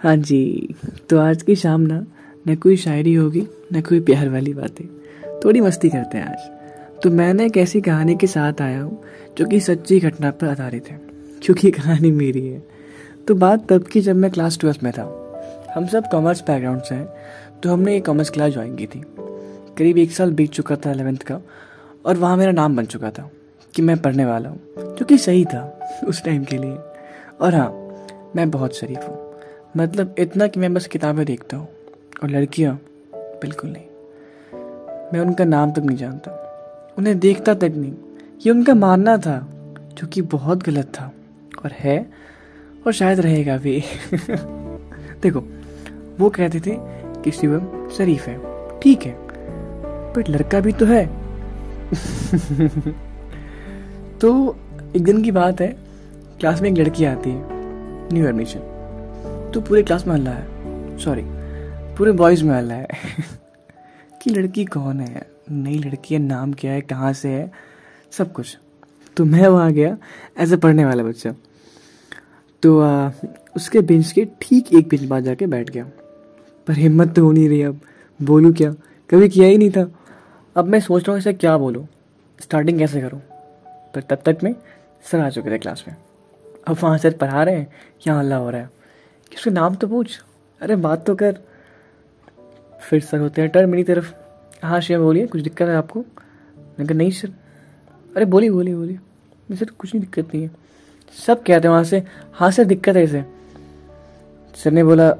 हाँ जी तो आज की शाम ना, न कोई शायरी होगी, न कोई प्यार वाली बातें। थोड़ी मस्ती करते हैं आज। तो मैंने एक ऐसी कहानी के साथ आया हूँ, जो कि सच्ची घटना पर आधारित है, क्योंकि कहानी मेरी है। तो बात तब की जब मैं क्लास ट्वेल्थ में था। हम सब कॉमर्स बैकग्राउंड से हैं तो हमने एक कॉमर्स क्लास ज्वाइन की थी। करीब एक साल बीत चुका था अलेवेंथ का, और वहाँ मेरा नाम बन चुका था, कि मैं पढ़ने वाला हूँ, जो कि सही था, उस टाइम के लिए। और हाँ मैं बहुत शरीफ हूँ। मतलब इतना कि मैं बस किताबें देखता हूँ और लड़कियाँ बिल्कुल नहीं। मैं उनका नाम तक नहीं जानता। उन्हें देखता तक नहीं। ये उनका मानना था, जो कि बहुत गलत था और है और शायद रहेगा भी। देखो, वो कहते थे कि शिवम शरीफ है। ठीक है बट लड़का भी तो है। तो एक दिन की बात है, क्लास में एक लड़की आती है, न्यू एडमिशन। तो पूरे क्लास में हल्ला है। सॉरी पूरे बॉयज़ में हल्ला है। कि लड़की कौन है? नई लड़की है नाम क्या है कहाँ से है? सब कुछ। तो मैं वहाँ गया एज ए पढ़ने वाला बच्चा। तो आ, उसके बेंच के ठीक एक बेंच बाद जाके बैठ गया। पर हिम्मत तो हो नहीं रही अब। बोलूँ क्या? कभी किया ही नहीं था। अब मैं सोच रहा हूँ इसे क्या बोलूँ? स्टार्टिंग कैसे करूँ? पर तब तक में सर आ चुके थे क्लास में। अब वहाँ सर पढ़ा रहे हैं यहाँ हल्ला हो रहा है। उसका नाम तो पूछ। अरे बात तो कर। फिर सर होते हैं टर्न मेरी तरफ़। हाँ शेम बोलिए कुछ दिक्कत है आपको? मैं कहा नहीं सर। अरे बोलिए बोलिए बोलिए। मैं सर कुछ नहीं दिक्कत नहीं है। सब कहते हैं वहाँ से। हाँ सर दिक्कत है इसे। सर ने बोला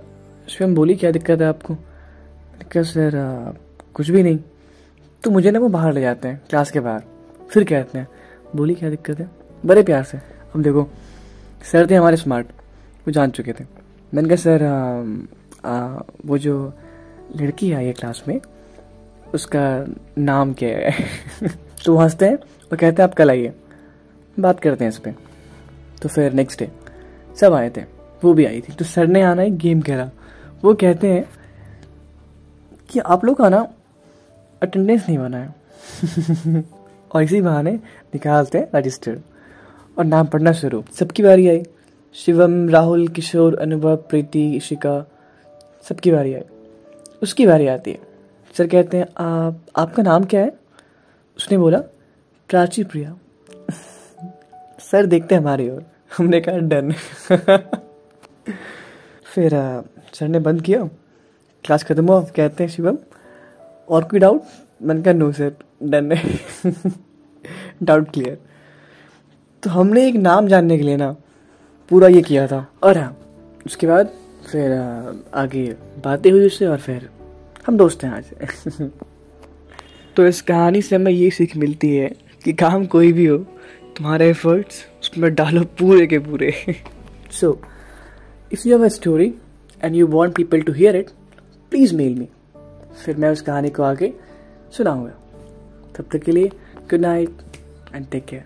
स्वयं बोली क्या दिक्कत है आपको? मैंने कहा सर आ, कुछ भी नहीं। तो मुझे ना वो बाहर ले जाते हैं क्लास के बाहर। फिर कहते हैं बोली क्या दिक्कत है? बड़े प्यार से। अब देखो सर थे हमारे स्मार्ट वो जान चुके थे। मैंने कहा सर आ, आ, वो जो लड़की आई है क्लास में उसका नाम क्या है? तो हँसते हैं और कहते हैं आप कल आइए बात करते हैं इस पर तो फिर नेक्स्ट डे सब आए थे वो भी आई थी। तो सर ने आना एक गेम खेला। वो कहते हैं कि आप लोग का ना अटेंडेंस नहीं बना है। और इसी बहाने निकालते हैं रजिस्टर्ड और नाम पढ़ना शुरू। सबकी बारी आई। शिवम, राहुल, किशोर, अनुभव, प्रीति इशिका सबकी बारी आई उसकी बारी आती है। सर कहते हैं, आप, आपका नाम क्या है? उसने बोला, प्राची प्रिया। सर देखते हैं हमारी ओर। हमने कहा, डन। फिर सर ने बंद किया। क्लास खत्म हुआ। कहते हैं, शिवम, और कोई डाउट? मैंने कहा नो सर, डन है। Doubt clear. तो हमने एक नाम जानने के लिए ना पूरा ये किया था। और हाँ उसके बाद फिर आगे बातें हुई उससे और फिर हम दोस्त हैं आज। तो इस कहानी से हमें ये सीख मिलती है कि काम कोई भी हो, तुम्हारे एफर्ट्स उसमें डालो पूरे के पूरे। So if you have a story and you want people to hear it please mail me फिर मैं उस कहानी को आगे सुनाऊँगा। तब तक के लिए good night and take care